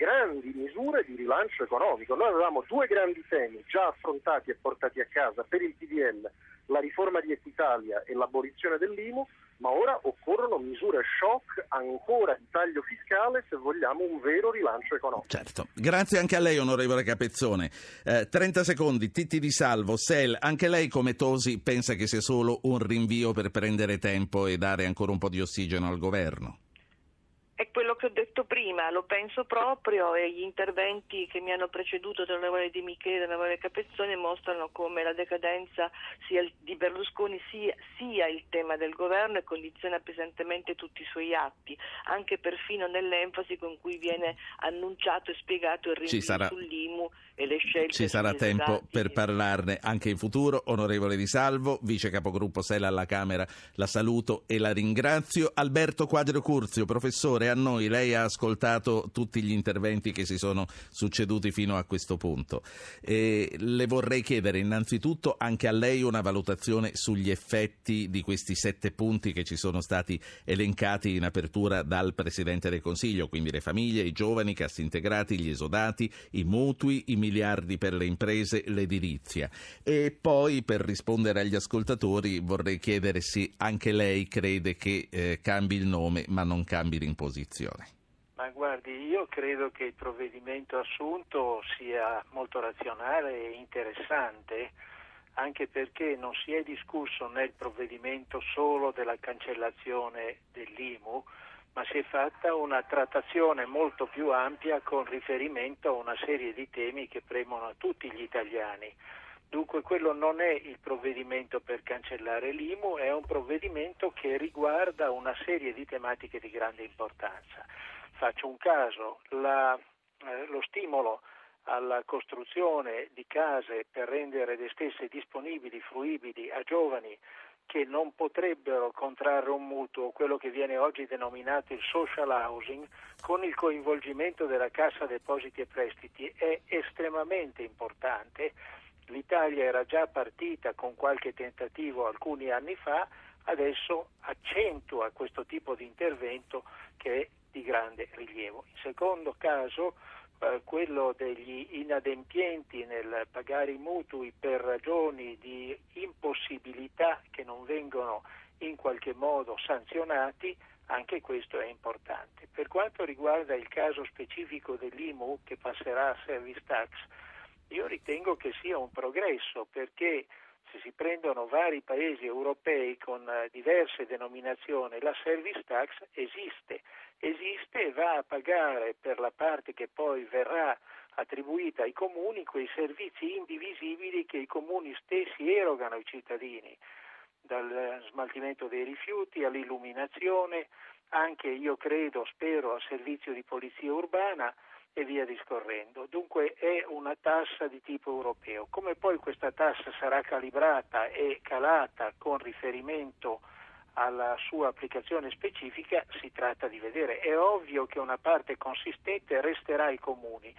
grandi misure di rilancio economico. Noi avevamo due grandi temi già affrontati e portati a casa per il PDL, la riforma di Equitalia e l'abolizione dell'IMU, ma ora occorrono misure shock ancora di taglio fiscale se vogliamo un vero rilancio economico. Certo, grazie anche a lei onorevole Capezzone. Eh, 30 secondi, Titti di Salvo, Sel, anche lei come Tosi pensa che sia solo un rinvio per prendere tempo e dare ancora un po' di ossigeno al governo? È quello che ho detto prima, lo penso proprio e gli interventi che mi hanno preceduto dell'onorevole Di Michele e dell'onorevole Capezzone mostrano come la decadenza sia, di Berlusconi sia, sia, il tema del governo e condiziona pesantemente tutti i suoi atti, anche perfino nell'enfasi con cui viene annunciato e spiegato il rinvio sarà... sull'IMU e le scelte. Ci sarà tempo esatti. per parlarne anche in futuro. Onorevole Di Salvo, vice capogruppo Sela alla Camera, la saluto e la ringrazio. Alberto Quadro Curzio, professore a noi lei ha ascoltato tutti gli interventi che si sono succeduti fino a questo punto. E le vorrei chiedere innanzitutto anche a lei una valutazione sugli effetti di questi sette punti che ci sono stati elencati in apertura dal Presidente del Consiglio, quindi le famiglie, i giovani, i cassi integrati, gli esodati, i mutui, i miliardi per le imprese, l'edilizia. E poi per rispondere agli ascoltatori vorrei chiedere se anche lei crede che eh, cambi il nome ma non cambi l'imposizione posizione? Ma guardi, io credo che il provvedimento assunto sia molto razionale e interessante, anche perché non si è discusso nel provvedimento solo della cancellazione dell'IMU, ma si è fatta una trattazione molto più ampia con riferimento a una serie di temi che premono a tutti gli italiani. Dunque quello non è il provvedimento per cancellare l'IMU, è un provvedimento che riguarda una serie di tematiche di grande importanza. Faccio un caso, la, eh, lo stimolo alla costruzione di case per rendere le stesse disponibili, fruibili a giovani che non potrebbero contrarre un mutuo, quello che viene oggi denominato il social housing, con il coinvolgimento della Cassa Depositi e Prestiti è estremamente importante l'Italia era già partita con qualche tentativo alcuni anni fa, adesso accentua questo tipo di intervento che è di grande rilievo. In secondo caso, eh, quello degli inadempienti nel pagare i mutui per ragioni di impossibilità che non vengono in qualche modo sanzionati, anche questo è importante. Per quanto riguarda il caso specifico dell'IMU che passerà a service tax, io ritengo che sia un progresso perché se si prendono vari paesi europei con eh, diverse denominazioni, la service tax esiste, esiste e va a pagare per la parte che poi verrà attribuita ai comuni quei servizi indivisibili che i comuni stessi erogano ai cittadini, dal smaltimento dei rifiuti all'illuminazione, anche io credo, spero, al servizio di polizia urbana e via discorrendo. Dunque è una tassa di tipo europeo. Come poi questa tassa sarà calibrata e calata con riferimento alla sua applicazione specifica si tratta di vedere. È ovvio che una parte consistente resterà ai comuni.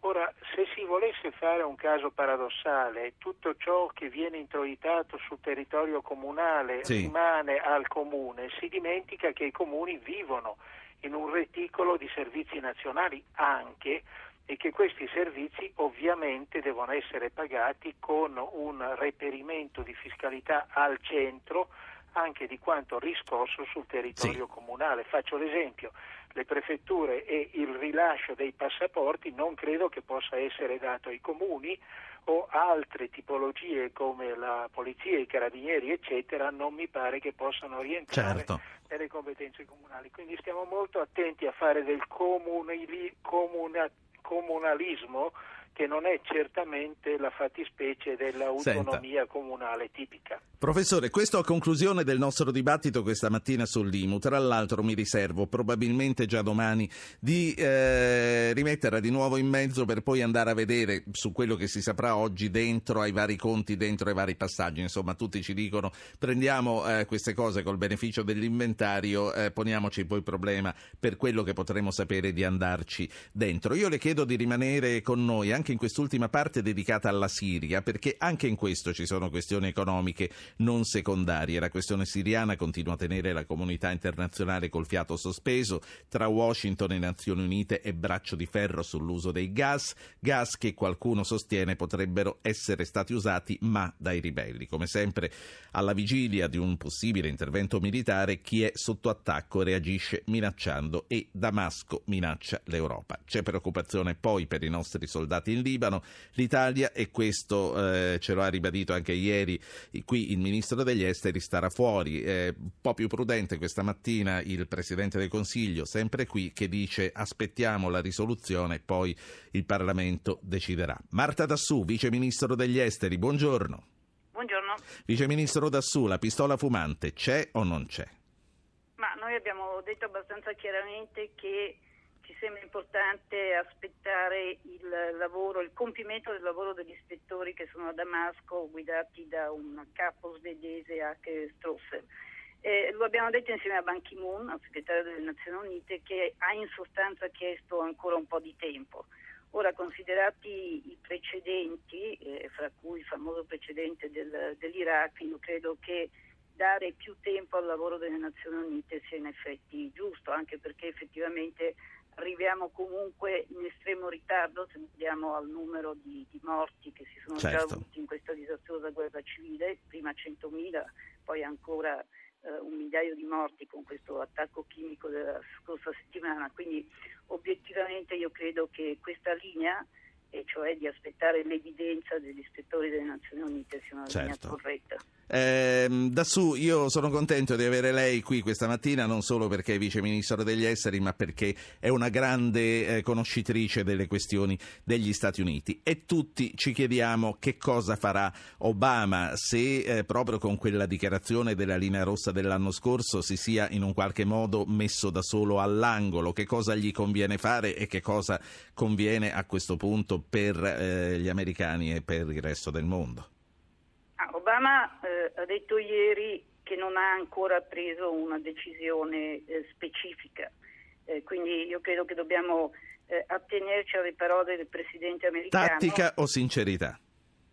Ora, se si volesse fare un caso paradossale, tutto ciò che viene introitato sul territorio comunale Sì. rimane al comune, si dimentica che i comuni vivono in un reticolo di servizi nazionali anche e che questi servizi ovviamente devono essere pagati con un reperimento di fiscalità al centro anche di quanto riscosso sul territorio comunale. Faccio l'esempio, le prefetture e il rilascio dei passaporti non credo che possa essere dato ai comuni o altre tipologie come la polizia, i carabinieri eccetera non mi pare che possano rientrare Certo. nelle competenze comunali. Quindi stiamo molto attenti a fare del comunili- comuna- comunalismo che non è certamente la fattispecie dell'autonomia comunale tipica. Professore, questo a conclusione del nostro dibattito questa mattina sull'IMU. Tra l'altro mi riservo probabilmente già domani di eh, rimetterla di nuovo in mezzo per poi andare a vedere su quello che si saprà oggi dentro ai vari conti, dentro ai vari passaggi. Insomma, tutti ci dicono prendiamo eh, queste cose col beneficio dell'inventario, eh, poniamoci poi il problema per quello che potremo sapere di andarci dentro. Io le chiedo di rimanere con noi anche in quest'ultima parte dedicata alla Siria, perché anche in questo ci sono questioni economiche non secondarie. La questione siriana continua a tenere la comunità internazionale col fiato sospeso tra Washington e Nazioni Unite e braccio di ferro sull'uso dei gas, gas che qualcuno sostiene potrebbero essere stati usati ma dai ribelli. Come sempre, alla vigilia di un possibile intervento militare, chi è sotto attacco reagisce minacciando e Damasco minaccia l'Europa. C'è preoccupazione poi per i nostri soldati in Libano. L'Italia, e questo eh, ce lo ha ribadito anche ieri qui il ministro degli esteri, starà fuori. È un po' più prudente questa mattina il presidente del Consiglio, sempre qui, che dice aspettiamo la risoluzione, poi il Parlamento deciderà. Marta Dassù, vice ministro degli esteri, buongiorno. Buongiorno, Vice ministro Dassù, la pistola fumante c'è o non c'è? ma noi abbiamo detto abbastanza chiaramente che ci sembra importante aspettare il lavoro, il compimento del lavoro degli ispettori che sono a Damasco guidati da un capo svedese, H. Strosser. Eh, lo abbiamo detto insieme a Ban Ki-moon, al segretario delle Nazioni Unite, che ha in sostanza chiesto ancora un po' di tempo. Ora, considerati i precedenti, eh, fra cui il famoso precedente del- dell'Iraq, io credo che dare più tempo al lavoro delle Nazioni Unite sia in effetti giusto, anche perché effettivamente arriviamo comunque in estremo ritardo se guardiamo al numero di, di morti che si sono già Certo. avuti in questa disastrosa guerra civile, prima 100.000, poi ancora eh, un migliaio di morti con questo attacco chimico della scorsa settimana, quindi obiettivamente io credo che questa linea, e cioè di aspettare l'evidenza degli ispettori delle Nazioni Unite, sia una Certo. linea corretta. Ehm, Dassù, io sono contento di avere lei qui questa mattina, non solo perché è vice ministro degli esteri, ma perché è una grande eh, conoscitrice delle questioni degli Stati Uniti. E tutti ci chiediamo che cosa farà Obama se eh, proprio con quella dichiarazione della linea rossa dell'anno scorso si sia in un qualche modo messo da solo all'angolo, che cosa gli conviene fare e che cosa conviene a questo punto per eh, gli americani e per il resto del mondo. Obama eh, ha detto ieri che non ha ancora preso una decisione eh, specifica, Eh, quindi io credo che dobbiamo eh, attenerci alle parole del Presidente americano. Tattica o sincerità?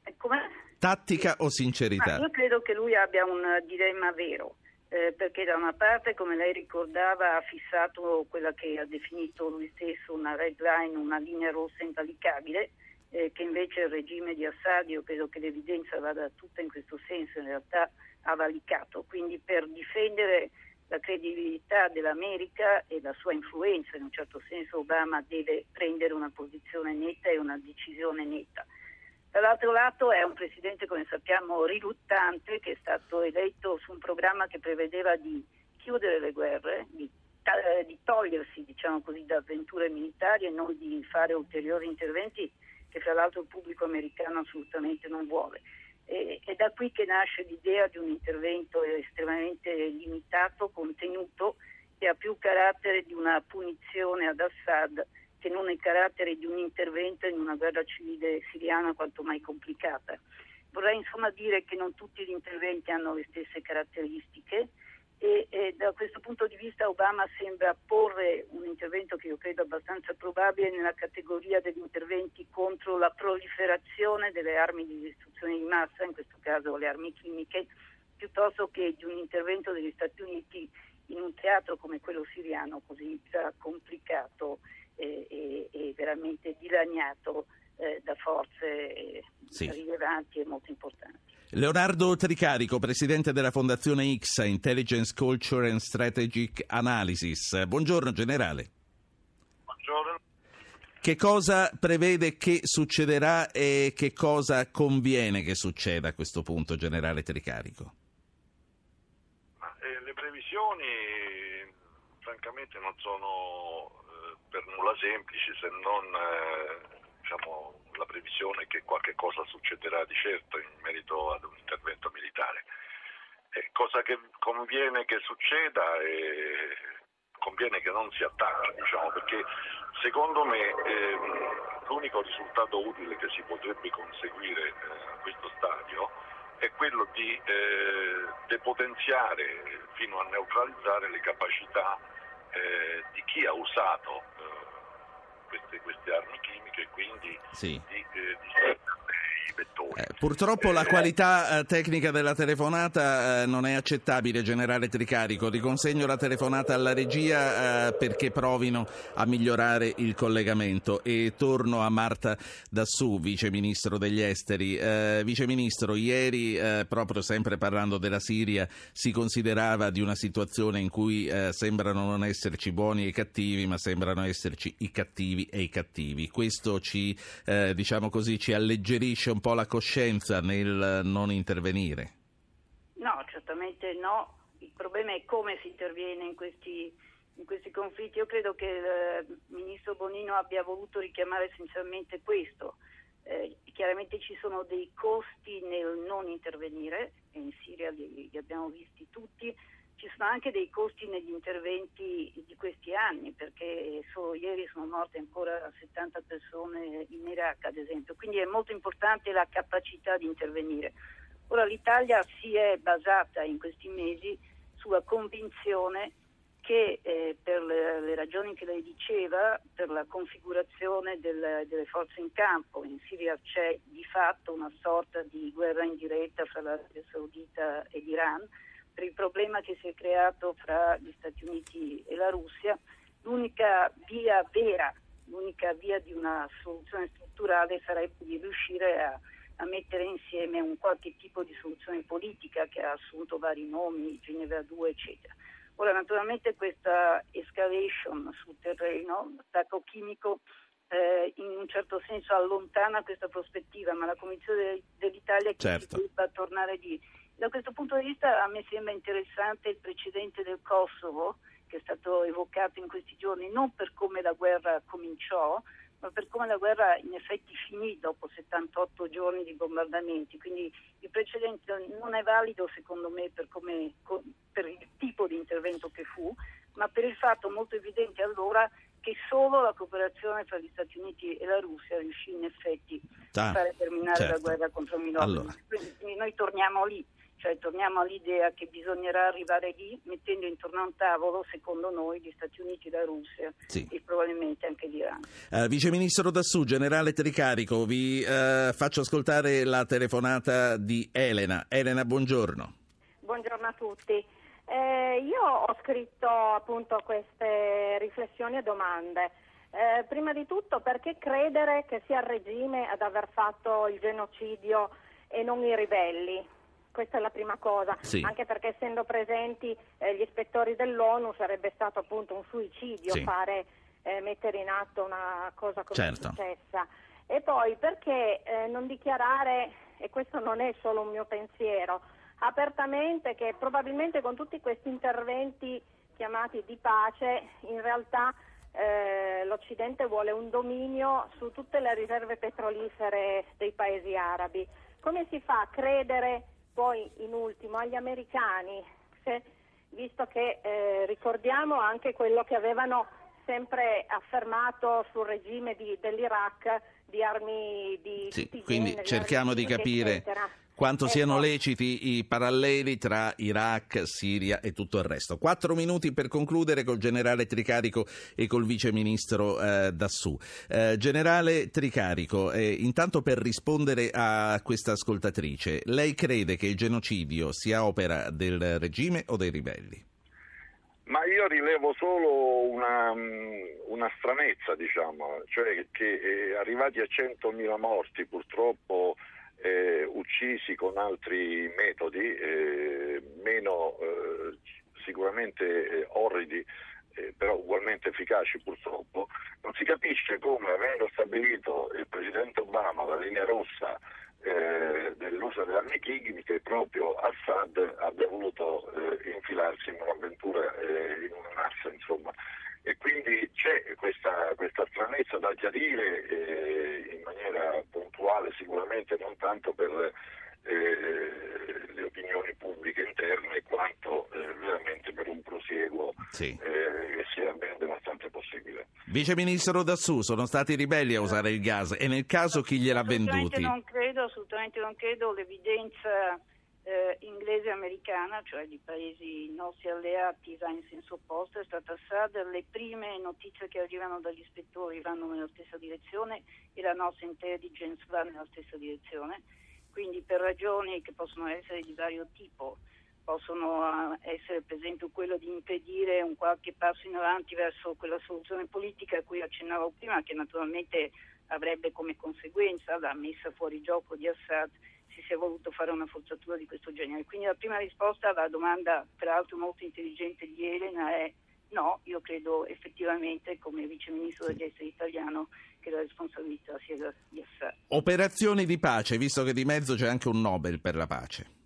Eh, com'è? Tattica o sincerità? Ma io credo che lui abbia un dilemma vero, eh, perché da una parte, come lei ricordava, ha fissato quella che ha definito lui stesso una red line, una linea rossa invalicabile, eh, che invece il regime di Assad, io credo che l'evidenza vada tutta in questo senso, in realtà ha valicato. Quindi per difendere la credibilità dell'America e la sua influenza, in un certo senso Obama deve prendere una posizione netta e una decisione netta. Dall'altro lato è un presidente, come sappiamo, riluttante che è stato eletto su un programma che prevedeva di chiudere le guerre, di, eh, di togliersi diciamo così, da avventure militari e non di fare ulteriori interventi che fra l'altro il pubblico americano assolutamente non vuole. E, è da qui che nasce l'idea di un intervento estremamente limitato, contenuto, che ha più carattere di una punizione ad Assad che non il carattere di un intervento in una guerra civile siriana quanto mai complicata. Vorrei insomma dire che non tutti gli interventi hanno le stesse caratteristiche e, e, da questo punto di vista Obama sembra porre un intervento che io credo abbastanza probabile nella categoria degli interventi contro la proliferazione delle armi di distruzione di massa, in questo caso le armi chimiche, piuttosto che di un intervento degli Stati Uniti in un teatro come quello siriano così complicato e, e, e veramente dilaniato eh, da forze sì. rilevanti e molto importanti. Leonardo Tricarico, presidente della Fondazione IXA, Intelligence, Culture and Strategic Analysis. Buongiorno generale. Buongiorno. Che cosa prevede che succederà e che cosa conviene che succeda a questo punto, generale Tricarico? Ma, eh, le previsioni francamente non sono eh, per nulla semplici se non eh, diciamo, la previsione che qualche cosa succederà di certo in merito ad un intervento militare. Eh, cosa che conviene che succeda e conviene che non si attacchi, diciamo, perché secondo me ehm, l'unico risultato utile che si potrebbe conseguire eh, a questo stadio è quello di eh, depotenziare fino a neutralizzare le capacità eh, di chi ha usato eh, queste, queste armi chimiche e quindi sì. di, eh, di eh, purtroppo la qualità eh, tecnica della telefonata eh, non è accettabile, generale Tricarico. Riconsegno la telefonata alla regia eh, perché provino a migliorare il collegamento e torno a Marta Dassù, vice ministro degli esteri. Eh, vice ministro, ieri, eh, proprio sempre parlando della Siria, si considerava di una situazione in cui sembrano non esserci buoni e cattivi, ma sembrano esserci i cattivi e i cattivi. Questo ci, diciamo così, ci alleggerisce un po' la coscienza nel non intervenire? No, certamente no. Il problema è come si interviene in questi, in questi conflitti. Io credo che il eh, ministro Bonino abbia voluto richiamare essenzialmente questo. Eh, chiaramente ci sono dei costi nel non intervenire, in Siria li, li abbiamo visti tutti, ci sono anche dei costi negli interventi di questi anni, perché solo ieri sono morte ancora 70 persone in Iraq, ad esempio. Quindi è molto importante la capacità di intervenire. Ora l'Italia si è basata in questi mesi sulla convinzione che eh, per le, le, ragioni che lei diceva, per la configurazione del, delle forze in campo, in Siria c'è di fatto una sorta di guerra indiretta fra l'Arabia Saudita e l'Iran, per il problema che si è creato fra gli Stati Uniti e la Russia, l'unica via vera, l'unica via di una soluzione strutturale sarebbe di riuscire a, a mettere insieme un qualche tipo di soluzione politica che ha assunto vari nomi, Ginevra 2, eccetera. Ora, naturalmente questa escalation sul terreno, l'attacco chimico, eh, in un certo senso allontana questa prospettiva, ma la Commissione dell'Italia che certo. debba tornare lì da questo punto di vista a me sembra interessante il precedente del Kosovo che è stato evocato in questi giorni, non per come la guerra cominciò, ma per come la guerra in effetti finì dopo 78 giorni di bombardamenti. Quindi il precedente non è valido secondo me per, come, per il tipo di intervento che fu, ma per il fatto molto evidente allora che solo la cooperazione tra gli Stati Uniti e la Russia riuscì in effetti ah, a fare terminare certo. la guerra contro Milano. Allora. Quindi noi torniamo lì cioè torniamo all'idea che bisognerà arrivare lì mettendo intorno a un tavolo, secondo noi, gli Stati Uniti, la Russia sì. e probabilmente anche l'Iran. Uh, Vice Ministro Dassù, Generale Tricarico, vi uh, faccio ascoltare la telefonata di Elena. Elena, buongiorno. Buongiorno a tutti. Eh, io ho scritto appunto queste riflessioni e domande. Eh, prima di tutto perché credere che sia il regime ad aver fatto il genocidio e non i ribelli? Questa è la prima cosa, sì. anche perché essendo presenti eh, gli ispettori dell'ONU sarebbe stato appunto un suicidio sì. fare, eh, mettere in atto una cosa come certo. successa. E poi perché eh, non dichiarare, e questo non è solo un mio pensiero, apertamente che probabilmente con tutti questi interventi chiamati di pace in realtà eh, l'Occidente vuole un dominio su tutte le riserve petrolifere dei paesi arabi. Come si fa a credere poi in ultimo agli americani, se, visto che eh, ricordiamo anche quello che avevano sempre affermato sul regime di, dell'Iraq di armi di sì, quindi generi, cerchiamo di capire quanto siano leciti i paralleli tra Iraq, Siria e tutto il resto. Quattro minuti per concludere col generale Tricarico e col vice ministro eh, Dassù. Eh, generale Tricarico, eh, intanto per rispondere a questa ascoltatrice, lei crede che il genocidio sia opera del regime o dei ribelli? Ma io rilevo solo una, una stranezza, diciamo, cioè che eh, arrivati a 100.000 morti purtroppo eh, uccisi con altri metodi, eh, meno eh, sicuramente eh, orridi, eh, però ugualmente efficaci purtroppo, non si capisce come, avendo stabilito il Presidente Obama la linea rossa eh, dell'uso delle armi chimiche, proprio Assad abbia voluto infilarsi in un'avventura, in una massa, insomma. E quindi c'è questa, questa stranezza da chiarire in maniera puntuale sicuramente non tanto per eh, le opinioni pubbliche interne quanto eh, veramente per un prosieguo sì. eh, che sia ben bastante possibile. Vice Ministro Dassù, sono stati ribelli a usare il gas e nel caso chi gliel'ha venduti? Non credo, assolutamente non credo, l'evidenza eh, inglese americana, cioè di paesi nostri alleati, va in senso opposto, è stata Assad, le prime notizie che arrivano dagli ispettori vanno nella stessa direzione e la nostra intelligence va nella stessa direzione, quindi per ragioni che possono essere di vario tipo, possono eh, essere per esempio quello di impedire un qualche passo in avanti verso quella soluzione politica a cui accennavo prima, che naturalmente avrebbe come conseguenza la messa fuori gioco di Assad si sia voluto fare una forzatura di questo genere. Quindi la prima risposta alla domanda, peraltro molto intelligente di Elena, è no, io credo effettivamente come Vice Ministro degli Esteri italiano che la responsabilità sia di Assad. Operazioni di pace, visto che di mezzo c'è anche un Nobel per la pace.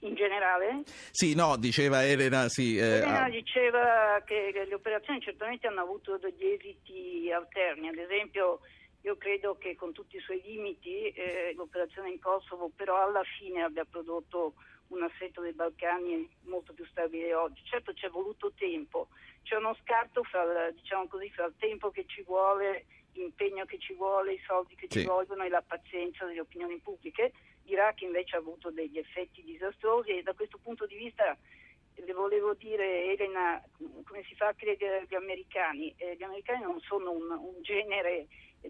In generale? Sì, no, diceva Elena, sì. Eh, Elena ah. diceva che le operazioni certamente hanno avuto degli esiti alterni, ad esempio io credo che con tutti i suoi limiti eh, l'operazione in Kosovo però alla fine abbia prodotto un assetto dei Balcani molto più stabile oggi. Certo ci è voluto tempo, c'è uno scarto fra, diciamo così, fra il tempo che ci vuole, l'impegno che ci vuole, i soldi che sì. ci vogliono e la pazienza delle opinioni pubbliche. L'Iraq invece ha avuto degli effetti disastrosi e da questo punto di vista le volevo dire Elena come si fa a credere agli americani eh, gli americani non sono un, un genere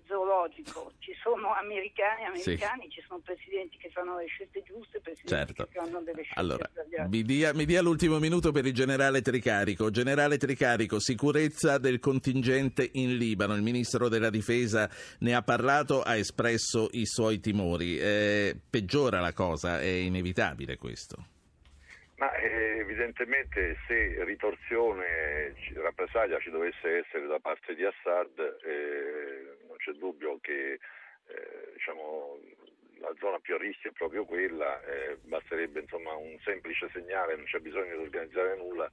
zoologico, ci sono americani americani, sì. ci sono presidenti che fanno le scelte giuste, presidenti certo. che fanno delle scelte allora, mi dia, mi dia, l'ultimo minuto per il generale Tricarico. Generale Tricarico, sicurezza del contingente in Libano, il ministro della difesa ne ha parlato, ha espresso i suoi timori. Eh, peggiora la cosa, è inevitabile questo. Ma eh, evidentemente se ritorsione, rappresaglia ci dovesse essere da parte di Assad, eh, non c'è dubbio che eh, diciamo, la zona più a rischio è proprio quella, eh, basterebbe insomma, un semplice segnale, non c'è bisogno di organizzare nulla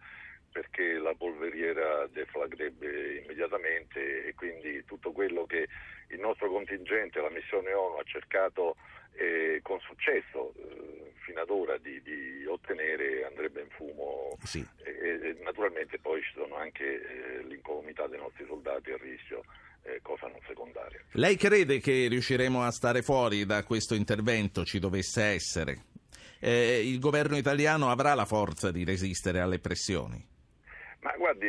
perché la polveriera deflagrebbe immediatamente e quindi tutto quello che il nostro contingente, la missione ONU ha cercato eh, con successo eh, fino ad ora di, di, ottenere andrebbe in fumo sì. e, e, naturalmente poi ci sono anche eh, l'incolumità dei nostri soldati a rischio eh, cosa non secondaria. Lei crede che riusciremo a stare fuori da questo intervento, ci dovesse essere? Eh, il governo italiano avrà la forza di resistere alle pressioni? Ma guardi,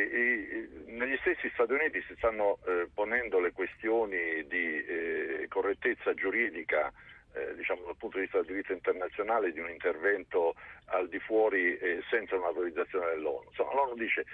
negli stessi Stati Uniti si stanno eh, ponendo le questioni di eh, correttezza giuridica eh, diciamo, dal punto di vista del diritto internazionale di un intervento al di fuori eh, senza un'autorizzazione dell'ONU. Insomma, l'ONU dice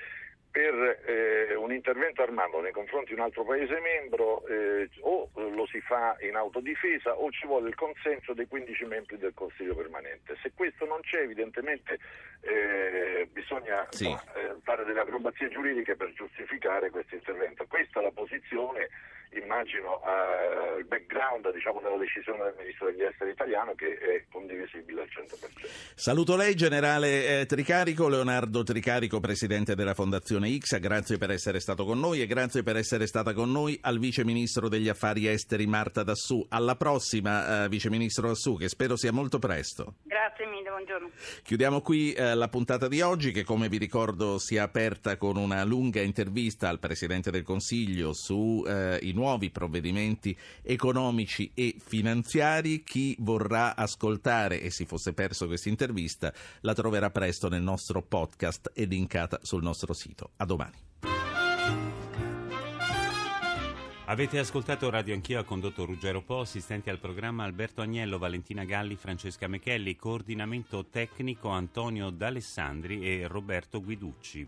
per eh, un intervento armato nei confronti di un altro Paese membro eh, o lo si fa in autodifesa o ci vuole il consenso dei 15 membri del Consiglio permanente. Se questo non c'è evidentemente eh, bisogna sì. eh, fare delle acrobazie giuridiche per giustificare questo intervento. Questa è la posizione immagino eh, il background diciamo, della decisione del Ministro degli Esteri italiano che è condivisibile al 100%. Saluto lei, generale eh, Tricarico, Leonardo Tricarico, presidente della Fondazione X, grazie per essere stato con noi e grazie per essere stata con noi al Vice Ministro degli Affari Esteri Marta Dassù. Alla prossima, eh, Vice Ministro Dassù, che spero sia molto presto. Grazie mille, buongiorno. Chiudiamo qui eh, la puntata di oggi che come vi ricordo si è aperta con una lunga intervista al Presidente del Consiglio su eh, i nuovi provvedimenti economici e finanziari. Chi vorrà ascoltare e si fosse perso questa intervista la troverà presto nel nostro podcast e linkata sul nostro sito. A domani. Avete ascoltato Radio Anch'io, ha condotto Ruggero Po, assistenti al programma Alberto Agnello, Valentina Galli, Francesca Mechelli, coordinamento tecnico Antonio D'Alessandri e Roberto Guiducci.